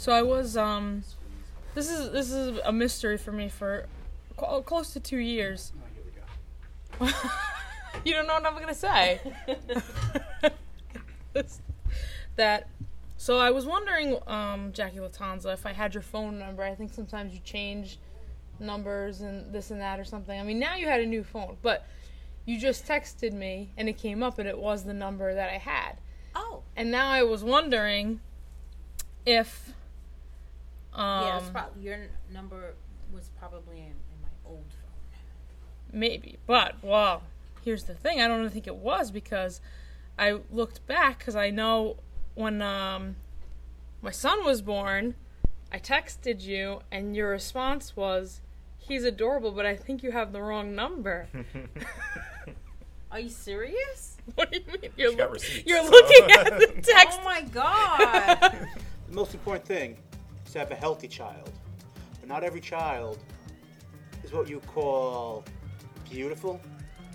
So I was um this is this is a mystery for me for cl- close to 2 years. Oh, here we go. you don't know what I'm going to say. that so I was wondering um Jackie Latanza if I had your phone number. I think sometimes you change numbers and this and that or something. I mean, now you had a new phone, but you just texted me and it came up and it was the number that I had. Oh, And now I was wondering if um yeah. Probably your n- number was probably in, in my old phone. maybe. But well, here's the thing. I don't think it was because I looked back cuz I know when um my son was born, I texted you and your response was he's adorable, but I think you have the wrong number. Are you serious? what do you mean? You're, She got look- receipts, you're so- looking at the text. Oh my god! The most important thing is to have a healthy child. But not every child is what you call beautiful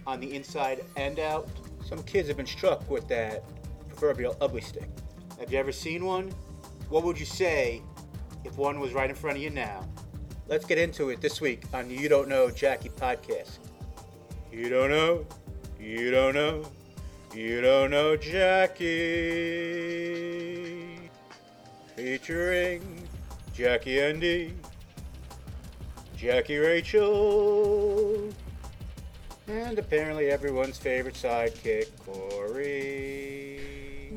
on the inside and out. Some kids have been struck with that proverbial ugly stick. Have you ever seen one? What would you say if one was right in front of you now? Let's get into it this week on the You Don't Know Jackie podcast. You don't know, you don't know, you don't know Jackie featuring Jackie Andy, Jackie Rachel, and apparently everyone's favorite sidekick, Corey.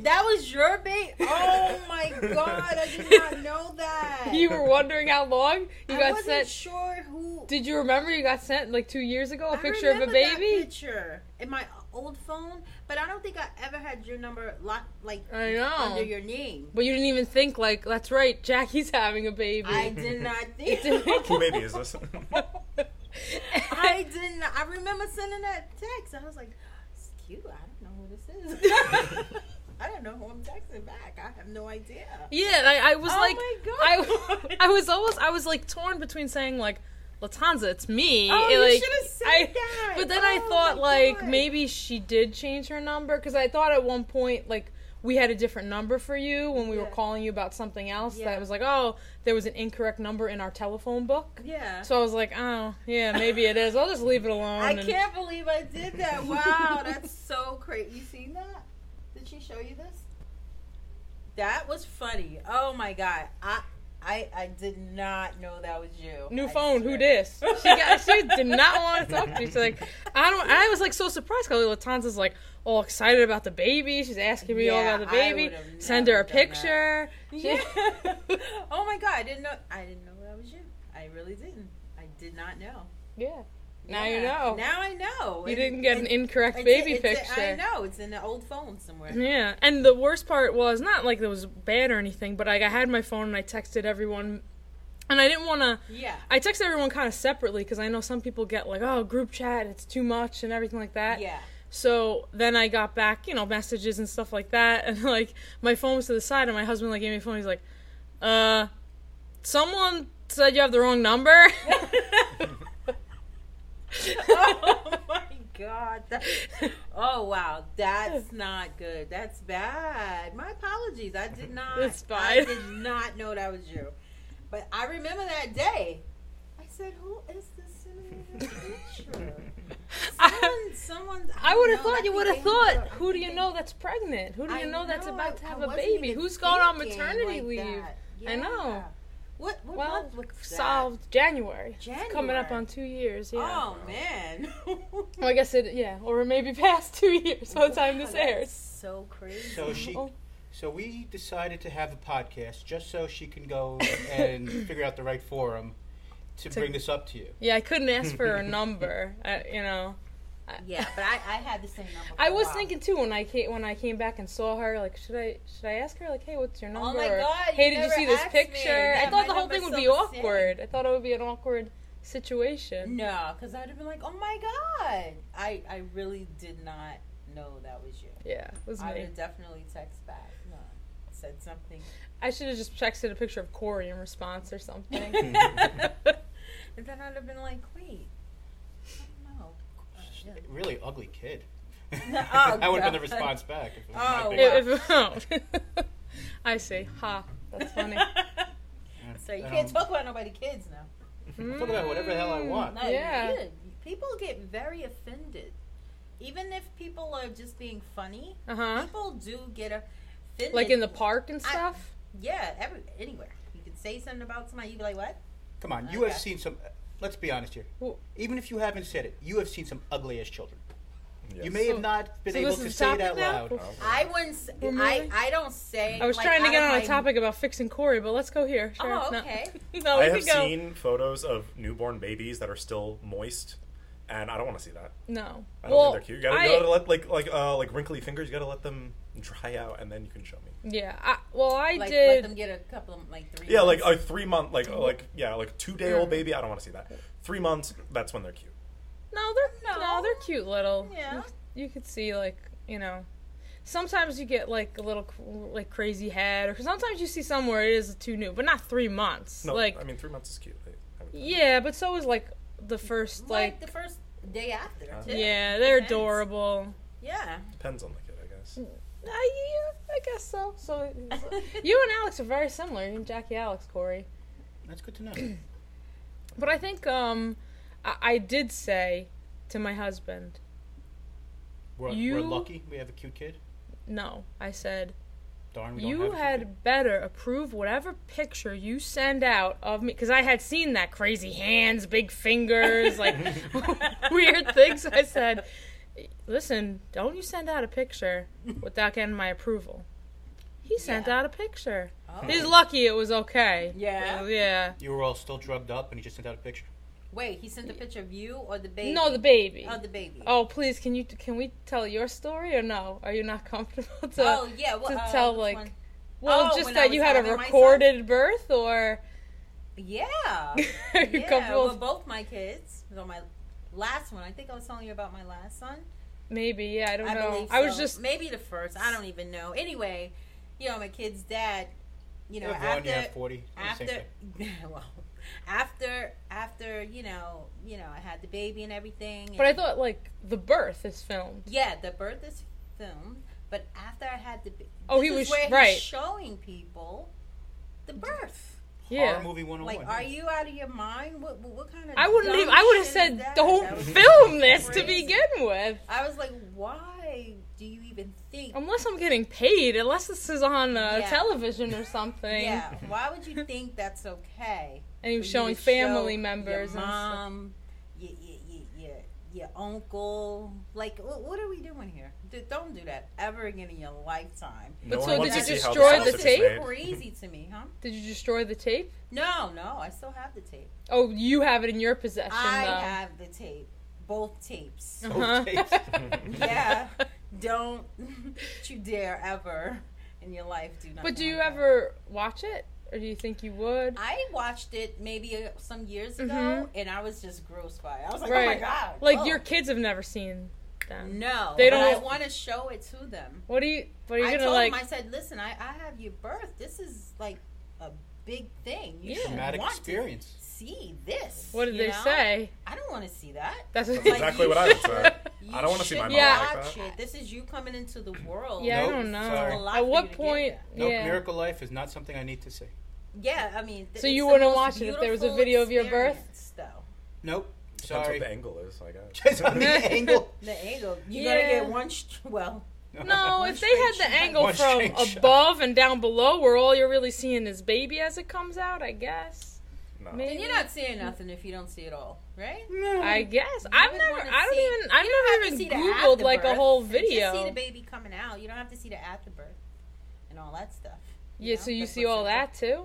that was your bait. Oh my god! I did not know that. You were wondering how long you I got wasn't sent. sure who. Did you remember you got sent like two years ago a I picture of a remember that baby? picture in my old phone, but I don't think I ever had your number locked like I know. under your name. But you didn't even think like that's right, Jackie's having a baby. I did not think. Who baby is this? I didn't. I remember sending that text. I was like, "It's cute. I don't know who this is." I don't know who I'm texting back. I have no idea. yeah, I, I was Oh like, my I, I was almost, I was like torn between saying like, Latanza, it's me. Oh, and, you like, should've said I- that. But then I Oh, thought like God. maybe she did change her number because I thought at one point like we had a different number for you when we were calling you about something else Yeah. that was like, oh, there was an incorrect number in our telephone book. Yeah. So I was like, oh, yeah, maybe it is. I'll just leave it alone. I and- can't believe I did that. Wow, that's so crazy. You seen that? Did she show you this? That was funny. Oh my god. I I I did not know that was you. New I phone, who dis? She got, she did not want to talk to you. She's like, I don't. I was like so surprised because Latanza's like all excited about the baby. She's asking me all about the baby. Send her a picture. Yeah. oh my god, I didn't know I didn't know that was you. I really didn't. I did not know. Yeah. Now you know. Now I know. You And- didn't get an incorrect baby it's- picture. I know. It's in the old phone somewhere. Yeah, and the worst part was not like it was bad or anything, but like I had my phone and I texted everyone, and I didn't want to. Yeah. I texted everyone kind of separately because I know some people get like, oh, group chat, it's too much and everything like that. Yeah. So then I got back, you know, messages and stuff like that, and like my phone was to the side, and my husband like gave me a phone. He's like, "Uh, someone said you have the wrong number." oh my god. That- oh wow, that's not good. That's bad. My apologies. I did not. It's I did not know that was you. But I remember that day. I said, "Who is this in the picture?" Someone, someone. I would have know, thought you would have thought, who do you know that's pregnant? Who do you I know that's about I- to have I a baby? Who's gone on maternity like leave? that. I know. Yeah. What, what Well, month was that? solved January. It's coming up on two years. Yeah. Oh man. Well, I guess it. Yeah, or maybe past two years by the time this Wow, that's airs. So crazy. So she, Oh. so we decided to have a podcast just so she can go and figure out the right forum to, To- bring this up to you. Yeah, I couldn't ask for a number. I, you know, Yeah, but I, I had the same number. for I a was while. thinking too when I came when I came back and saw her. Like, should I should I ask her like, hey, what's your oh number? Oh my Or, God, hey, you did you see this asked me. picture? I thought the whole thing would be so sad. awkward. I thought it would be an awkward situation. No, because I'd have been like, oh my god. I, I really did not know that was you. Yeah, it was I would me. have definitely text back. No, said something. I should have just texted a picture of Corey in response or something. and then I'd have been like, wait. I don't know. Uh, yeah. Really ugly kid. Oh, I would have been the response back. If it was Oh, my big- wow. If- if- oh. I see. Ha, that's funny. So you Um, can't talk about nobody kids now. Talk about whatever the hell I want. No, Yeah. People get very offended. Even if people are just being funny, Uh huh. people do get offended. Like in the park and I- stuff. Yeah, every, anywhere. You can say something about somebody, you'd be like, what? Come on, you have seen some. Let's be honest here. Well- Even if you haven't said it, you have seen some ugly ass children. Yes. You may So- have not been so able to say it topic out now? loud. Oh. I wouldn't say, I. I don't say. I was like, trying to get of on a topic about fixing Corey, but let's go here. Sure. Oh, okay. no, we I can have go. seen photos of newborn babies that are still moist, and I don't want to see that. No. I don't well, think they're cute. You gotta, I, you gotta let like like uh like wrinkly fingers. You gotta let them dry out, and then you can show me. yeah. I, well, I Like, let did. them get a couple of, like, three Yeah, like a three month, like like yeah, like two day old baby. I don't want to see that. Three months. That's when they're cute. No, they're no. No. they're cute little. Yeah. You, you could see like you know. Sometimes you get like a little like crazy head, or sometimes you see somewhere it is too new, but not three months. No, like I mean three months is cute. I- I would think. yeah, but so is like the first like, like, the first day after, Uh, too. yeah, they're Depends. adorable. Yeah. Depends on the kid, I guess. Uh, yeah, I guess so. So you and Alex are very similar. You and Jackie Alex, Corey. That's good to know. But I think um, I, I did say to my husband, We're, You- we're lucky we have a cute kid. no. I said Darn, we don't you have a cute had better approve whatever picture you send out of me because I had seen that crazy hands, big fingers, like weird things. I said, listen, don't you send out a picture without getting my approval. He sent Yeah. out a picture. Oh. He's lucky it was okay. Yeah? Yeah. You were all still drugged up, and he just sent out a picture. Wait, he sent a picture of you or the baby? No, the baby. Oh, the baby. Oh, please, can you can we tell your story or no? Are you not comfortable to Oh, yeah. Well, to uh, tell like one? well, Oh, just that you had a recorded birth or Yeah. are you yeah. comfortable? Well, both my kids. So my last one. I think I was telling you about my last son. Maybe, yeah, I don't I know. believe I was just maybe the first. I don't even know. Anyway, you know, my kid's dad. You know, You after you have forty. after well, after after you know you know I had the baby and everything. but I thought like the birth is filmed. yeah, the birth is filmed, but after I had the baby, Oh, he is was- where right. showing people the birth. Yeah. Horror movie 101. Like, are you out of your mind? What what, what kind of? I wouldn't dumb even I would have said don't film this to crazy. begin with. I was like, why do you even think? Unless I'm getting paid, unless this is on uh, Yeah. television or something. Yeah, why would you think that's okay? And he was for you showing family show members your and stuff. mom, your, your, your, your, your uncle. Like, what, what are we doing here? D- don't do that ever again in your lifetime. But no so did you destroy the the tape? Crazy to me, huh? Did you destroy the tape? No, no, I still have the tape. Oh, you have it in your possession I though. have the tape, both tapes. Uh-huh. tapes. yeah, don't you dare ever in your life do not. But do you ever watch it, or do you think you would? I watched it maybe uh, some years ago, Mhm. and I was just grossed by it. I was like, right. "Oh my god!" Like oh. your kids have never seen them. no, They but I don't- I want to show it to them. What are you? What are you I gonna told like? them, I said, "Listen, I, I have your birth. This is like a big thing. You Yeah. Traumatic want experience. To see this." what did you they know? say? I don't want to see that. That's, That's exactly you what I would should- say. You I don't wanna see my should mom Yeah. like watch that. it. This is you coming into the world. Yeah, Nope, I don't know. sorry. At what you to get point? there. Nope, yeah. Miracle Life is not something I need to see. Yeah, I mean. th- So you wouldn't watch it if there was a video of your birth? Though. Nope. Depends Sorry. what the angle is, I guess. Just on the angle. The angle. You're Yeah. gonna get one. Sh- well, No, if they had the angle from straight shot. above and down below, where all you're really seeing is baby as it comes out, I guess. No. Maybe. then you're not seeing nothing if you don't see it all, right? I guess I've never. I don't see- even. I've you don't have never to see even the googled like a afterbirth. whole You Just see the baby coming out. You don't have to see the afterbirth and all that stuff. Yeah, know? so you That's see what's all that too.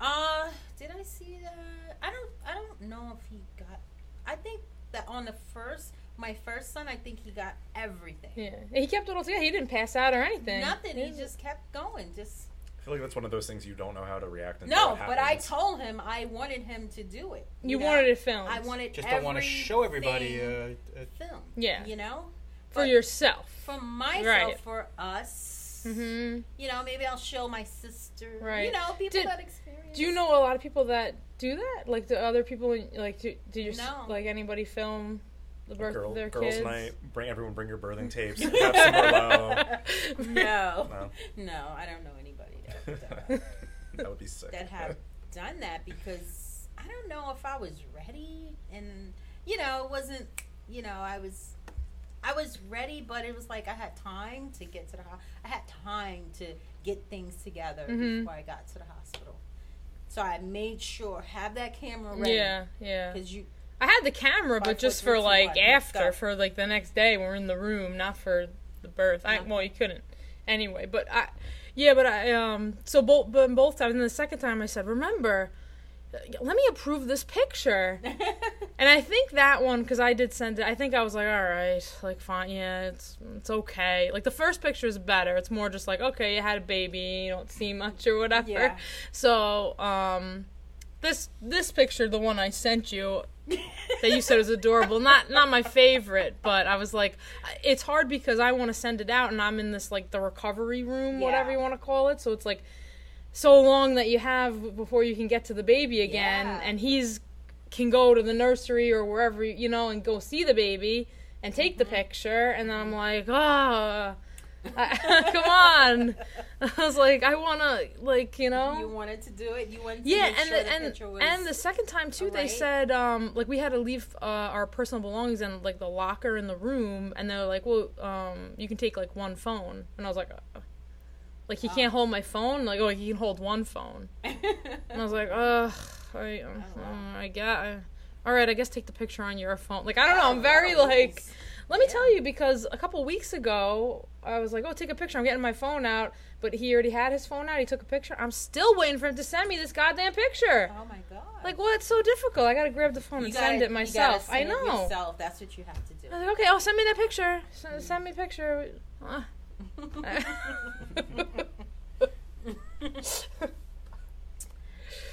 Uh, did I see that? I don't. I don't know if he got. I think that on the first, my first son, I think he got everything. Yeah, he kept it all together. He didn't pass out or anything. Nothing. He Yeah. just kept going. Just I feel like that's one of those things you don't know how to react until no. But I told him I wanted him to do it. You know? wanted it filmed. I wanted. Just don't want to show everybody. a, Uh, uh, film. Yeah. You know, for but yourself. for myself, Right. for us. hmm You know, maybe I'll show my sister. Right. You know, people Did- that experience. Do you know a lot of people that do that? Like, do other people like do, do your s No. like anybody film the birth Girl, of their girls' kids? night. Bring everyone. Bring your birthing tapes. Have some Merlot. No. No. No, I don't know anybody that, that, that would be sick. that have done that because I don't know if I was ready, and you know, it wasn't. You know, I was. I was ready, but it was like I had time to get to the hospital. I had time to get things together Mhm. before I got to the hospital. So I made sure have that camera ready. Yeah, yeah. Because you, I had the camera, but just for like after, for like the next day we're in the room, not for the birth. I well, you couldn't anyway. But I, yeah, but I um. So both, but both times, and the second time I said, remember, let me approve this picture. And I think that one, because I did send it. I think I was like, all right, like fine, yeah, it's it's okay. Like the first picture is better. It's more just like, okay, you had a baby, you don't see much or whatever. Yeah. So, um, this this picture, the one I sent you, that you said was adorable. Not not my favorite, but I was like, it's hard because I want to send it out, and I'm in this like the recovery room, whatever you want to call it. So it's like so long that you have before you can get to the baby again, Yeah. and he's can go to the nursery or wherever you know and go see the baby and take the Mm-hmm. picture, and then I'm like, ah. come on! I was like, I wanna, like, you know, you wanted to do it. You wanted to yeah, and sure the, the and and the second time too, they said um like we had to leave uh, our personal belongings in like the locker in the room, and they were like, well, um, you can take like one phone, and I was like, uh, like he can't hold my phone, like oh he can hold one phone, and I was like, ugh, I, uh, Oh, wow. I got, I, all right, I guess take the picture on your phone. Like I don't know, I'm very Oh, like. nice. Let me Yeah. tell you, because a couple weeks ago, I was like, "Oh, take a picture." I'm getting my phone out, but he already had his phone out. He took a picture. I'm still waiting for him to send me this goddamn picture. Oh my god! Like, what's so difficult? I gotta grab the phone You and gotta- send it myself. I send it know. Yourself. That's what you have to do. I was like, okay, oh, send me that picture. S- Send me a picture. Uh.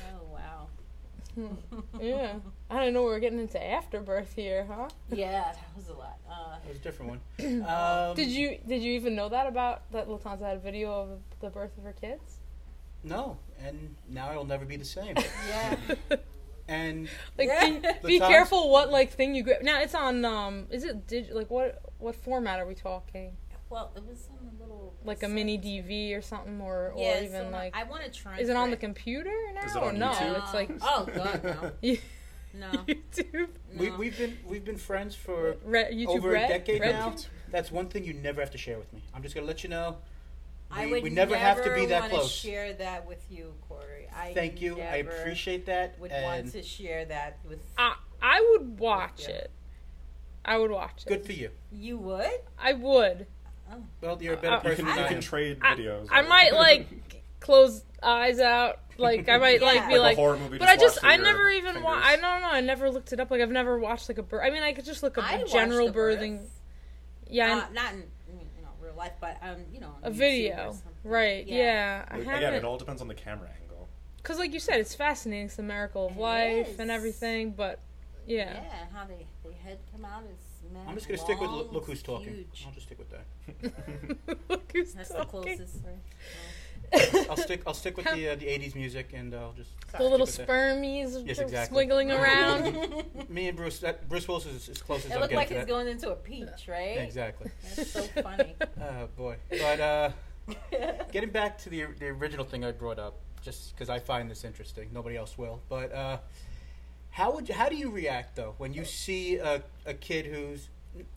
oh wow. yeah, I don't know. We're getting into afterbirth here, huh? Yeah, that was a lot. Uh, That was a different one. Um, Did you did you even know that about that Latanza had a video of the birth of her kids? No, and now I will never be the same. yeah. And like Yeah. be, be careful what like thing you grab. Now it's on um is it dig like what what format are we talking? Well, it was on a little Like a mini DV or something or or even so like I want to try. is it on the computer now Is it or on no? YouTube? It's like oh god no no YouTube. we, no. we've been we've been friends for Re- YouTube over Red? a decade Red now. YouTube? That's one thing you never have to share with me. I'm just gonna let you know. I we- would we never have to be that wanna close. Share that with you, Corey. I Thank you. I appreciate that. Would and want to share that with I I would watch it. I would watch it. good for you. you. Would I would. Oh. Well, you're a better Uh, You person can, than you can am. trade I- videos. I might like close eyes out. Like I might like be like, like. a horror movie. But I just watch I never even wa- I don't know I never looked it up like I've never watched like a birth I mean I could just look up I a general birthing yeah Uh, not in you know real life, but um, you know, on a YouTube video right yeah, I Again, it all depends on the camera angle. because like you said it's fascinating it's the miracle of It life is. and everything but Yeah, yeah, how they they head come out is. Man, I'm just gonna stick with look, look who's talking. huge. I'll just stick with that. look who's That's the closest. Right? I'll stick. I'll stick with the uh, the '80s music, and I'll just the little stick with that. spermies Yes, exactly. swiggling around Me and Bruce. That, Bruce Willis is as close as It I'm looked getting like to he's that. going into a peach, right? Exactly. That's so funny. Oh boy. But uh, getting back to the the original thing I brought up, just because I find this interesting, nobody else will. But uh, how would you, how do you react though when you see a, a kid who's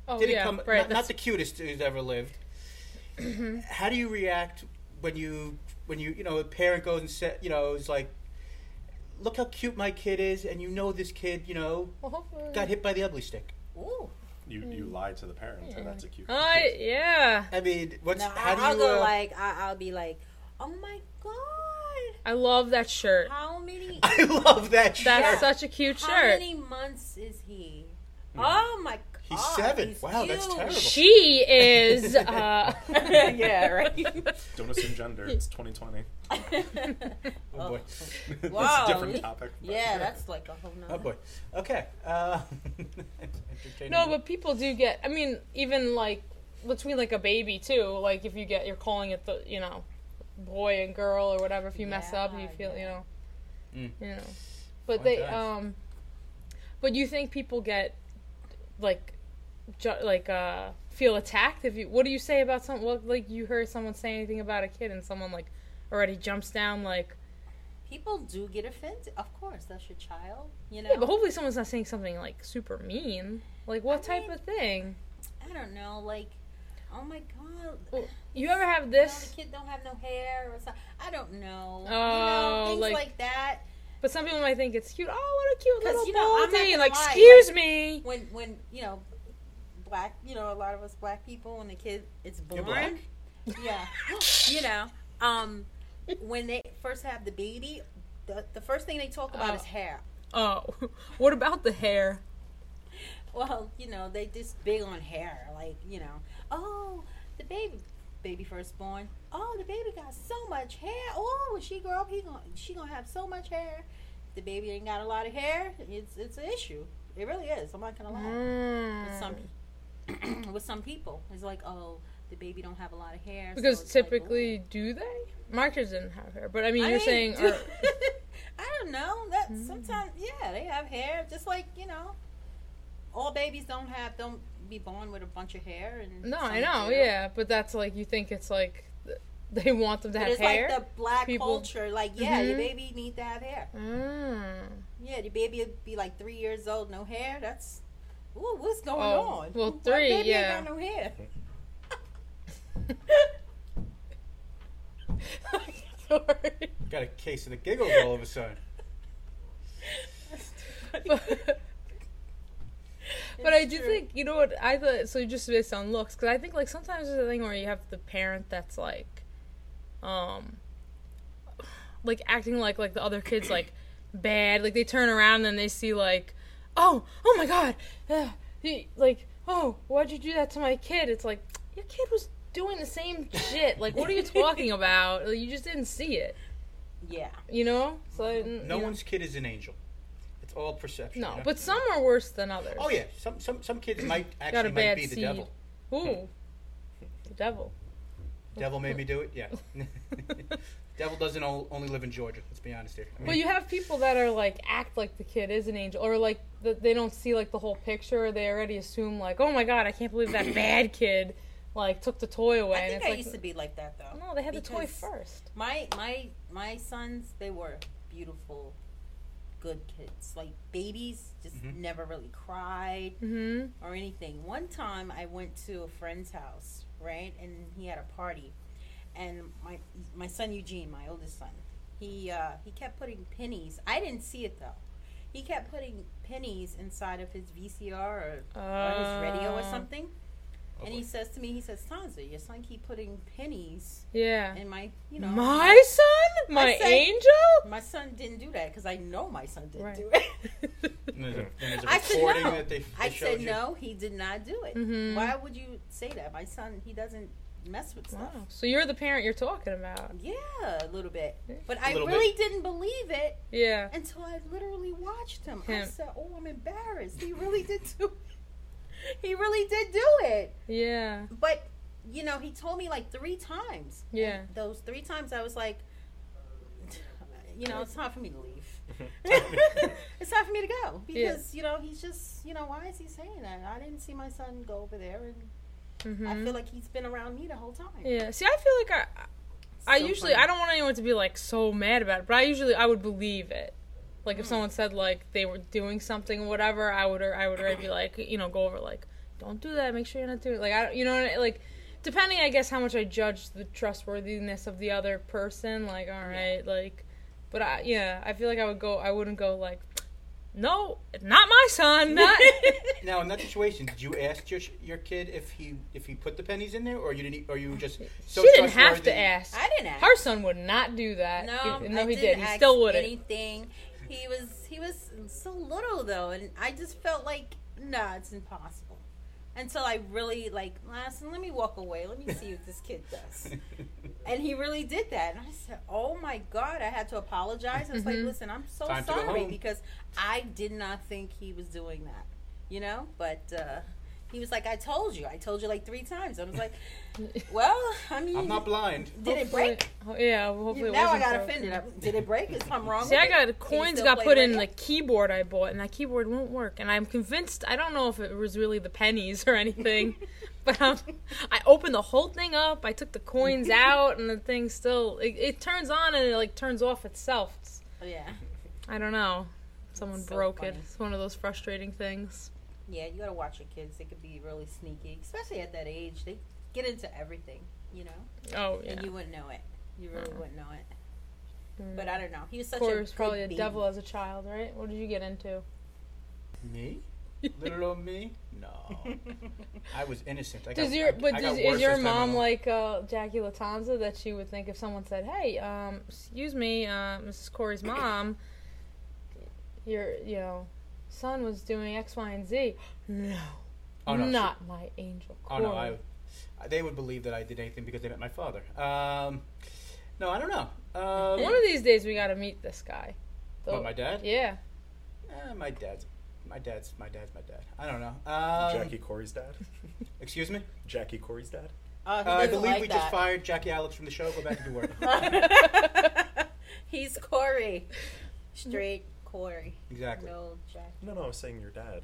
oh didn't yeah come right not, not that's- the cutest who's ever lived? how do you react when you when you you know a parent goes and said you know it's like, look how cute my kid is, and you know this kid you know got hit by the ugly stick. Ooh. You you lied to the parents. Yeah. and that's a cute. I yeah I mean, what's No, how I, do I'll you? go uh, like I, I'll be like, oh my god, I love that shirt how many? I love that shirt. that's such a cute How shirt how many months is he? Oh my god, He's seven. he's Wow, that's huge. terrible. she is uh yeah, right. Don't assume gender. It's 2020. Oh boy. It's Wow. a different topic. but- yeah, that's like a whole nother. Oh boy. Okay. Uh. No, but people do get. I mean, even like between like a baby too. Like if you get, you're calling it the, you know, boy and girl or whatever. If you mess up, you Yeah, feel, you know, Mm. you know. But Fun they, times. um, but you think people get like, ju- like uh, feel attacked if you? What do you say about some? What like you heard someone say anything about a kid and someone like already jumps down like. people do get offended. Of course, that's your child. You know. Yeah, but hopefully someone's not saying something like super mean. Like what I type mean- of thing? I don't know. Like, oh my god. Well, You ever have You know, this? the kid don't have no hair or something. I don't know. you Oh, know, things like- like, that. But some people might think it's cute. Oh, what a cute little you know, I'm not Like, lie, excuse like- me. When when you know, black. You know, a lot of us black people when the kid You're born. Yeah. you know, um, when they first have the baby, the the first thing they talk about Oh. is hair. Oh, what about the hair? Well, you know, they just big on hair. Like, you know, oh, the baby, baby firstborn. Oh, the baby got so much hair. Oh, when she grow up, he gonna she gonna have so much hair. The baby ain't got a lot of hair. It's it's an issue. It really is. I'm not gonna lie. With some Mm. with some people, it's like, oh, the baby don't have a lot of hair. so Because like, typically, do they? Kids didn't have hair, but I mean, I you're saying, are, I don't know. That Mm. sometimes, yeah, they have hair. Just like you know, all babies don't have don't be born with a bunch of hair. And no, I know, do. yeah, but that's like you think it's like they want them to But have hair. like the black People- culture. Like, yeah, your Mhm. baby need to have hair. Mm. Yeah, the baby would be like three years old, no hair. That's ooh, what's going Oh, on? well, three, baby yeah. ain't got no hair. Sorry. Got a case of the giggles all of a sudden. but, but I do true. think you know what I thought. So just based on looks, because I think like sometimes there's a thing where you have the parent that's like, um, like acting like like the other kids like bad. Like they turn around and they see like, oh oh my god, uh, he, like oh why'd you do that to my kid? It's like your kid was doing the same shit. Like what are you talking about? Like, you just didn't see it. Yeah, You know. So I- No you know. one's kid is an angel. It's all perception. No, you know? but some are worse than others. Oh yeah, some some some kids might Got actually a might bad be the devil. Ooh. The devil. Devil made me do it. Yeah. devil doesn't o- only live in Georgia. Let's be honest here. I mean, But you have people that are like act like the kid is an angel, or like that they don't see like the whole picture. Or they already assume like, oh my god, I can't believe that bad kid like took the toy away. I and think it's I like, used to be like that though. no, they had the toy first. My my my sons, they were beautiful, good kids. Like babies, just Mhm. never really cried Mm-hmm. or anything. One time, I went to a friend's house, right, and he had a party, and my my son Eugene, my oldest son, he uh, he kept putting pennies. I didn't see it though. He kept putting pennies inside of his VCR or, or his radio or Uh, something. And he says to me, he says, Tanza, your son keep putting pennies Yeah. in my, you know, my son, my said- angel. my son didn't do that because I know my son didn't Right. do it. And a, and a I said no. that they, they I said you. no, he did not do it. Mhm. Why would you say that? My son, he doesn't mess with stuff. Wow. So you're the parent you're talking about. Yeah, a little bit. But A I little really didn't believe it Yeah. until I literally watched him. I Him. said, "Oh, I'm embarrassed. He really did do. he really did do it." Yeah. But you know, he told me like three times. Yeah. And those three times, I was like, you know, it's time for me to leave. it's time for me to go because you know he's just you know why is he saying that? I didn't see my son go over there, and hmm I feel like he's been around me the whole time. Yeah. See, I feel like I, I So usually funny. I don't want anyone to be like so mad about it, but I usually I would believe it. Like if Mm. someone said like they were doing something or whatever, I would or I would already be like you know go over like don't do that. Make sure you're not doing it. like I you know like depending I guess how much I judge the trustworthiness of the other person. Like all right, like but I yeah I feel like I would go I wouldn't go like no not my son not. Now, in that situation, did you ask your your kid if he if he put the pennies in there, or you didn't, or you just so she didn't have to ask. I didn't ask. Her son would not do that. no, even though I he didn't did, he still wouldn't. Anything. He was he was so little though, and I just felt like nah, it's impossible. Until I really like, listen, let me walk away. Let me see what this kid does. And he really did that. And I said, Oh my God. I had to apologize. I was like, Mhm. Listen, I'm so Time sorry because I did not think he was doing that. You know? But uh, he was like, I told you. I told you like three times. I was like, Well, I mean, I'm not blind. did it break? Oh, yeah, well, hopefully it now I wasn't got broken. offended. I- Did it break? Is something wrong? See, with I got Can you coins got put in the keyboard I bought, and that keyboard won't work. And I'm convinced I don't know if it was really the pennies or anything, but um, I opened the whole thing up. I took the coins out, and the thing still it, it turns on and it like turns off itself. It's, Oh, yeah. I don't know. Someone So broke funny. it. It's one of those frustrating things. Yeah, you gotta watch your kids. They could be really sneaky, especially at that age. They get into everything, you know, Oh yeah. and you wouldn't know it. You really Uh-uh. wouldn't know it. Mm. But I don't know. He was such Corey a was probably a baby. devil as a child, right? What did you get into? Me? Little old me? No. I was innocent. I Does got, your I, but I does, is your as time went mom like uh, Jackie Latanza that she would think if someone said, "Hey, um, excuse me, uh, Mrs. Corey's mom, you're you know son was doing X, Y, and Z." No, Oh, no, she- not my angel. Oh no, I, they would believe that I did anything because they met my father. Um, no, I don't know. Um, One of these days we got to meet this guy. what, my dad? Yeah. Eh, my dad's, my dad's, my dad's my dad. I don't know. Um, Jackie Corey's dad. Excuse me. Jackie Corey's dad. He Uh, I believe like we just fired Jackie Alex from the show. Go back to work. He's Corey. Straight Corey. exactly. No Jack. No, no, I was saying your dad.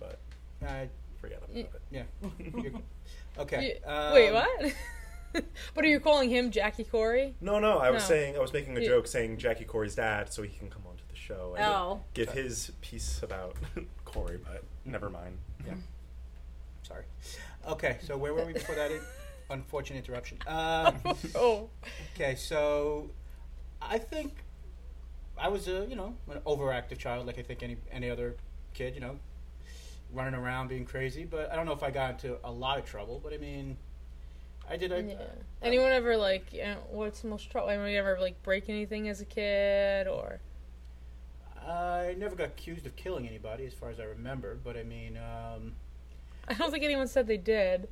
But I forget about Y- it. yeah. You're- okay. You- um, Wait, what? but are you calling him Jackie Corey? No, no, I was No. saying I was making a Yeah. joke saying Jackie Corey's dad so he can come onto the show and Oh. give his piece about Corey, but never mind. Yeah. Sorry. Okay, so where were we before that? Unfortunate interruption. Um, oh. okay, so I think I was a you know an overactive child, like I think any any other kid, you know, running around being crazy. But I don't know if I got into a lot of trouble. But I mean, I did. I, Yeah. Anyone ever like? You know, what's the most trouble? Anyone ever like break anything as a kid or? I never got accused of killing anybody, as far as I remember. But I mean, um, I don't think anyone said they did.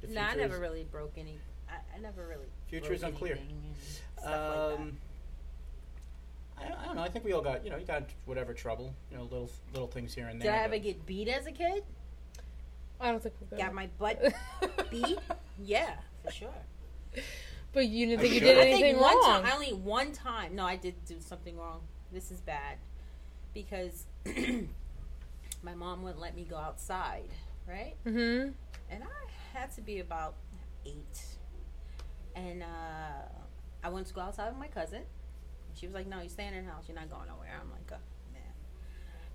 the No, I never is- really broke any. I, I never really. Future broke is unclear. anything and like that. Um, I, I don't know. I think we all got you know you got whatever trouble, you know, little little things here and there. Did. I ever but- get beat as a kid? I don't think we're. Got my butt beat? Yeah, for sure. but you didn't think you did I I think anything one wrong. time, I only one time. No, I did do something wrong. This is bad because my mom wouldn't let me go outside, right? mm-hmm. And I had to be about eight, and uh, I went to go outside with my cousin. And she was like, "No, you're staying in the house. You're not going nowhere." I'm like, "Oh man,"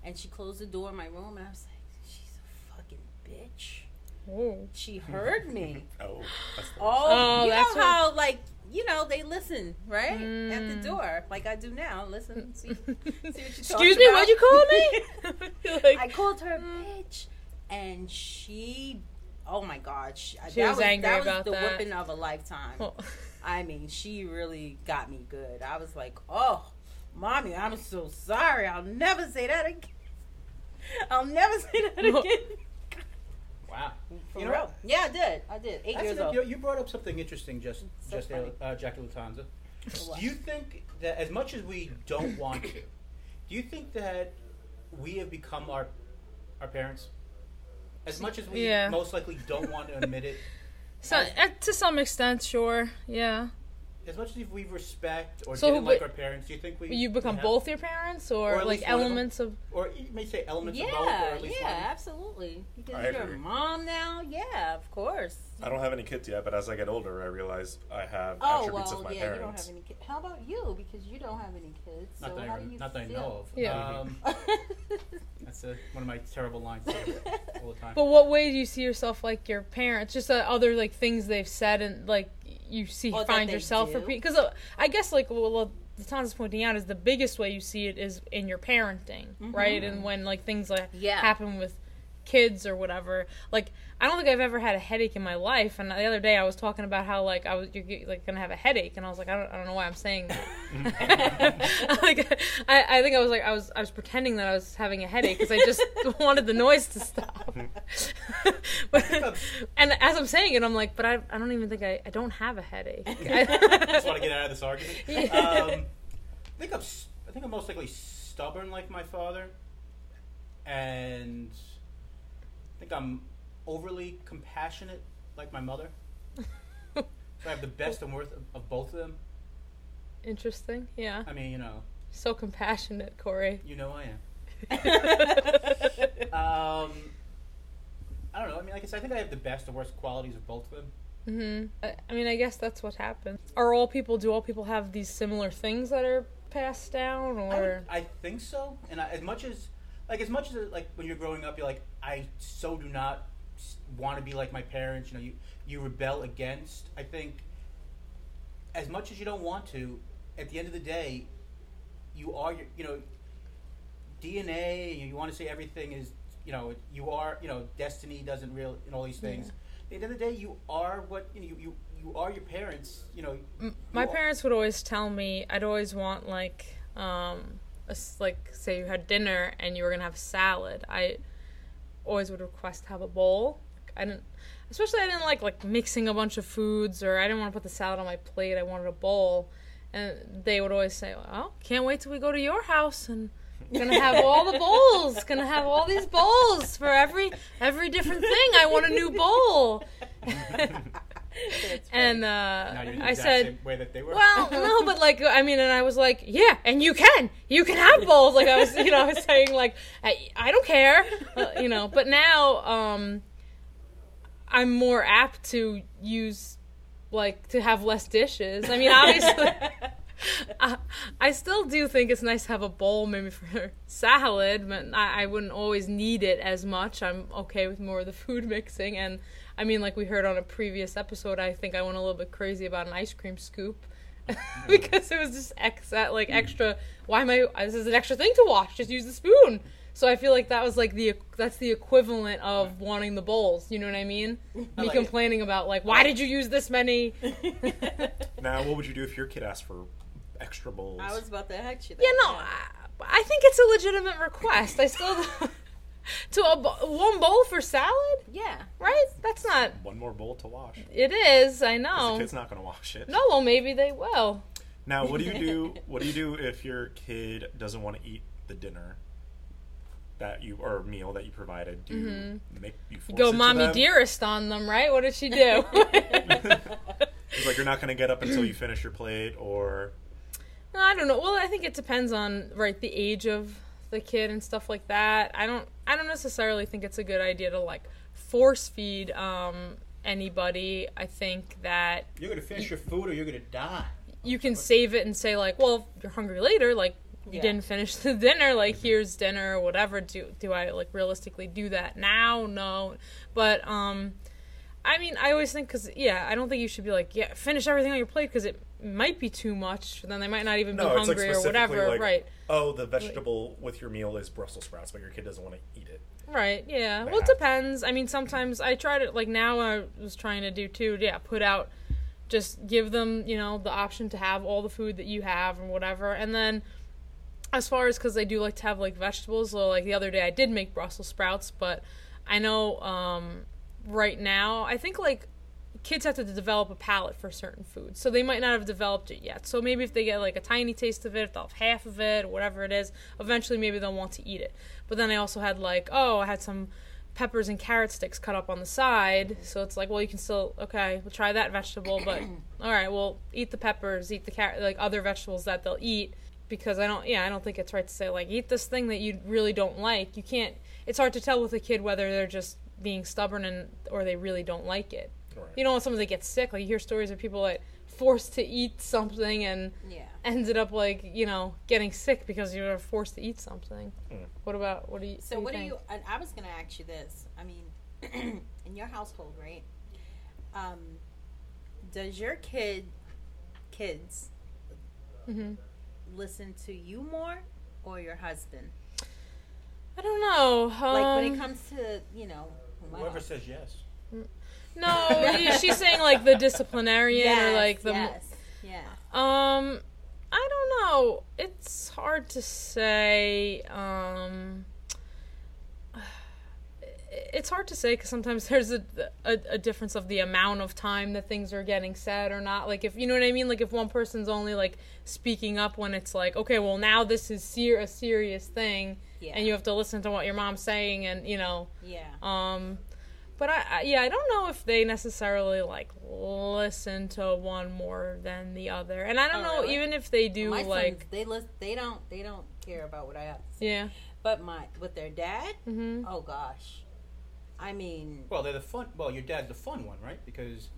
and she closed the door in my room, and I was like, "She's a fucking bitch." Oh. She heard me. Oh, that's the Oh, Oh, you that's know what- how like you know they listen right at the Mm. door like I do now. Listen, see, see what you Excuse me, what'd you call me? Like, I called her Mm. bitch, and she, oh my god, she, She that was angry that was about the that. whipping of a lifetime. oh. I mean, she really got me good. I was like, oh, mommy, I'm so sorry. I'll never say that again. I'll never say that again. Wow. For You know real. Yeah, I did. I did. Eight Actually, years old. you, you brought up something interesting just So just funny. uh, Jackie Latanza. Do you think that as much as we don't want to, do you think that we have become our our parents? As much as we Yeah. most likely don't want to admit it, So, uh, to some extent, sure. Yeah. As much as we respect or So didn't who like our parents, do you think we You become we have- both your parents, or, Or like least one of elements of. or you may say elements yeah, of both, or at least yeah, one. absolutely. Because I you're agree. a mom now. Yeah, of course. I don't have any kids yet, but as I get older, I realize I have Oh attributes well, of my yeah, you don't parents. have any kids. How about you? Because you don't have any kids. Not so that, how I, do you not that I feel? know of. Yeah. Um, that's a, one of my terrible lines all the time. But what way do you see yourself like your parents? Just uh, other like things they've said and like you see that find yourself repeat. Because uh, I guess like well, what the Tom's pointing out is the biggest way you see it is in your parenting, right? And when like things like Mm-hmm. Yeah. happen with kids or whatever. Like I don't think I've ever had a headache in my life. And the other day I was talking about how like I was you're like gonna have a headache, and I was like I don't, I don't know why I'm saying that. like I, I think I was like I was I was pretending that I was having a headache because I just wanted the noise to stop. but, and as I'm saying it, I'm like, but I, I don't even think I, I don't have a headache. I just want to get out of this argument. Yeah. Um, I think I'm. I think I'm most likely stubborn like my father, and I think I'm overly compassionate like my mother. So I have the best and worst of, of both of them. Interesting. Yeah. I mean, you know, So compassionate, Corey. you know I am. Um, I don't know. I mean, like I said, I think I have the best and worst qualities of both of them. hmm I, mean, I guess that's what happens. Are all people? Do all people have these similar things that are passed down, I, would, I think so. And I, as much as, like, as much as like when you're growing up, you're like, I so do not want to be like my parents. You know, you you rebel against. I think, as much as you don't want to, at the end of the day, you are your, you know, DNA. You, you want to say everything is, you know, you are, you know, destiny doesn't real, and all these things. At the end of the day, you are what you know, you you, you are your parents. You know, M- my are- parents would always tell me I'd always want like um a like say you had dinner and you were gonna have salad. I always would request to have a bowl. I didn't, especially I didn't like like mixing a bunch of foods or I didn't want to put the salad on my plate. I wanted a bowl, and they would always say, "Oh, can't wait till we go to your house and." Gonna have all the bowls. Gonna have all these bowls for every every different thing. I want a new bowl. and uh, now you're the I said, way that they were. well, no, but like I mean, and I was like, yeah, and you can, you can have bowls. Like I was, you know, I was saying like, I, I don't care, uh, you know. But now, um, I'm more apt to use, like, to have less dishes. I mean, obviously. I, I still do think it's nice to have a bowl maybe for salad, but I, I wouldn't always need it as much. I'm okay with more of the food mixing. And I mean, like we heard on a previous episode, I think I went a little bit crazy about an ice cream scoop because it was just ex- like hmm. extra. Why am I? This is an extra thing to wash. Just use the spoon. So I feel like that was like the that's the equivalent of wanting the bowls. You know what I mean? I Me like it. complaining about like why did you use this many? Now, what would you do if your kid asked for extra bowls? I was about to ask you that. Yeah, no, I, I think it's a legitimate request. I still to a bo- one bowl for salad, Yeah. right? That's not. One more bowl to wash. It is. I know. The know. kid's not going to wash it. No, well, maybe they will. Now, what do you do? What do you do if your kid doesn't want to eat the dinner that you or meal that you provided? Do you make you force Mm-hmm. Go, it to mommy them? dearest on them, right? What did she do? It's like you're not going to get up until you finish your plate, or I don't know. Well, I think it depends on right the age of the kid and stuff like that. I don't. I don't necessarily think it's a good idea to like force feed um, anybody. I think that you're gonna finish your food or you're gonna die. you can save it and say like, well, if you're hungry later, like you Yeah. didn't finish the dinner, like here's dinner or whatever. Do do I like realistically do that now? No, but um, I mean, I always think because yeah, I don't think you should be like yeah, finish everything on your plate because it might be too much. Then they might not even no, be it's like hungry or whatever. like, right, oh, the vegetable with your meal is Brussels sprouts, but your kid doesn't want to eat it. right, yeah. They Well, it depends. I mean, sometimes I try to like now I was trying to do too. Yeah, put out. Just give them, you know, the option to have all the food that you have and whatever, and then as far as because they do like to have like vegetables. So like the other day I did make Brussels sprouts, but I know um, right now I think like kids have to develop a palate for certain foods, so they might not have developed it yet. So maybe if they get like a tiny taste of it, if they'll have half of it, or whatever it is, eventually maybe they'll want to eat it. But then I also had like oh I had some peppers and carrot sticks cut up on the side, so it's like well you can still okay we'll try that vegetable, but all right well eat the peppers, eat the carrot like other vegetables that they'll eat because I don't yeah, I don't think it's right to say like eat this thing that you really don't like. You can't it's hard to tell with a kid whether they're just being stubborn and or they really don't like it. Right. You know when someone that gets sick, like you hear stories of people like forced to eat something and Yeah. ended up like, you know, getting sick because you were forced to eat something. Mm. What about what do you So what do think? you? And I was going to ask you this. I mean, in your household, right? Um, does your kid, kids, hmm listen to you more or your husband? I don't know. Like when um, it comes to you know, Whoever says yes. No, she's saying like the disciplinarian yes, or like the yes, yeah. Um, I don't know. It's hard to say. Um, it's hard to say because sometimes there's a, a a difference of the amount of time that things are getting said or not. Like if you know what I mean. Like if one person's only like speaking up when it's like, okay, well now this is ser- a serious thing, Yeah. and you have to listen to what your mom's saying, and you know. Yeah. Um, but I, I yeah, I don't know if they necessarily like listen to one more than the other, and I don't Oh, know really? even if they do my like sons, they list, they don't they don't care about what I have to say. yeah. But my with their dad, hmm oh gosh, I mean, Well, they're the fun. Well, your dad's the fun one, right? Because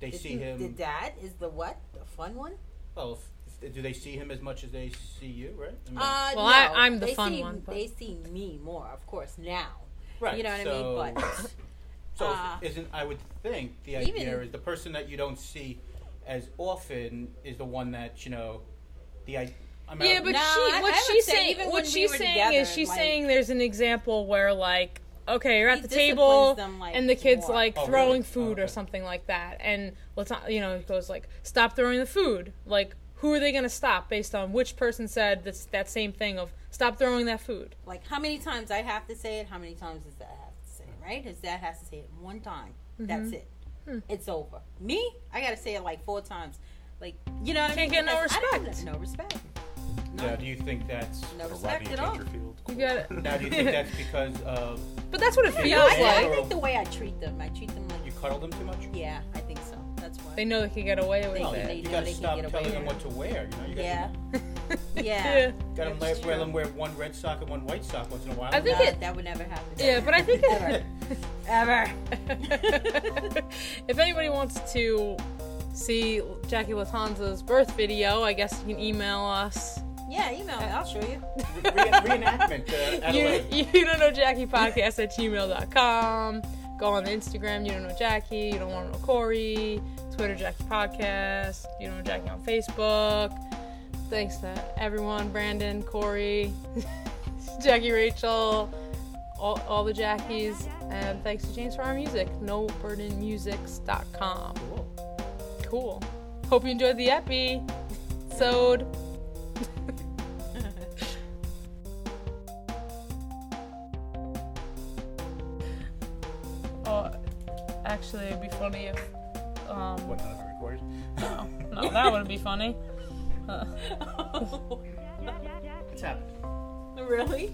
they The- see him. The dad is the what? The fun one? well, if, if- do they see him as much as they see you? Right. I mean, Uh, Well, no. I- I'm the they fun see, one, but- They see me more, of course, now. right. You know what so, I mean? But So Uh, isn't I would think the even- idea is the person that you don't see as often is the one that you know the I. I'm Yeah, out- but No, she I- what I would she's saying even what when we she's saying together, is she's like- saying there's an example where like okay you're at He the table them, like, and the kids more. like Oh, throwing really? food Oh, or something like that and let's not you know it goes like stop throwing the food like who are they going to stop based on which person said this that same thing of stop throwing that food like, how many times I have to say it? How many times does that have to say it? Right? His dad has to say it one time. Mm-hmm. That's it. Hmm. It's over. Me, I gotta say it like four times. Like, you know what I Can't mean? get no Because I don't- respect. No respect. Now, do you think that's No Or respect Rodney at all. You got it now? Do you think that's because of but that's what it Yeah, feels I, I like think the way I treat them, I treat them like, you cuddle them too much? yeah, I think so. That's why. they know they can get away with They No, it they you gotta stop telling them what to wear. You know, you gotta, yeah. yeah Yeah. Gotta let, That's let them wear one red sock and one white sock once in a while. I think Nah, it- that would never happen. yeah but i think it, Ever. if anybody wants to see Jackie Latanza's birth video, I guess you can email us. Yeah, email me. I'll show you. Re- re- reenactment uh, You, you don't know Jackie podcast at gmail.com. Go on the Instagram, you don't know Jackie, you don't want to know Corey. Twitter, Jackie Podcast. You don't know Jackie on Facebook. Thanks to everyone Brandon, Corey, Jackie Rachel, all, all the Jackies. And thanks to James for our music. NoBurdenMusics.com. Cool. Cool. Hope you enjoyed the epi. Sewed. oh, actually, it'd be funny if. Um, What, none of it recorded? no, no, that wouldn't be funny. Uh, What's happening? really?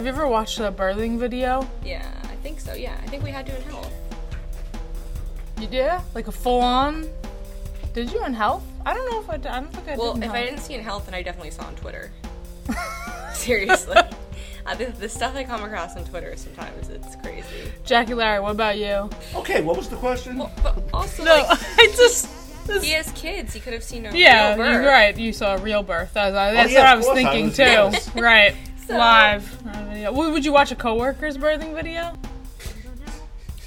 Have you ever watched a birthing video? Yeah, I think so. Yeah, I think we had to in health. You did? Like a full on? Did you in health? I don't know if I did. I don't think I Well, did. in if I didn't see in health, then I definitely saw on Twitter. Seriously. Uh, the, the stuff I come across on Twitter sometimes, it's crazy. Jackie Larry, what about you? Okay, what was the question? Well, but also, No, like, I just. he has kids. He could have seen a Yeah, real birth. you're right. You saw a real birth. That's, that's yeah, what I was course I thinking was- too. Right. So- Live. Video. Would would you watch a coworker's birthing video?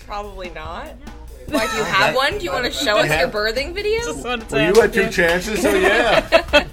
Probably not. Why do you have one? Do you want to show us your birthing video? Just wanted to Well, you ask had two you. chances, so yeah.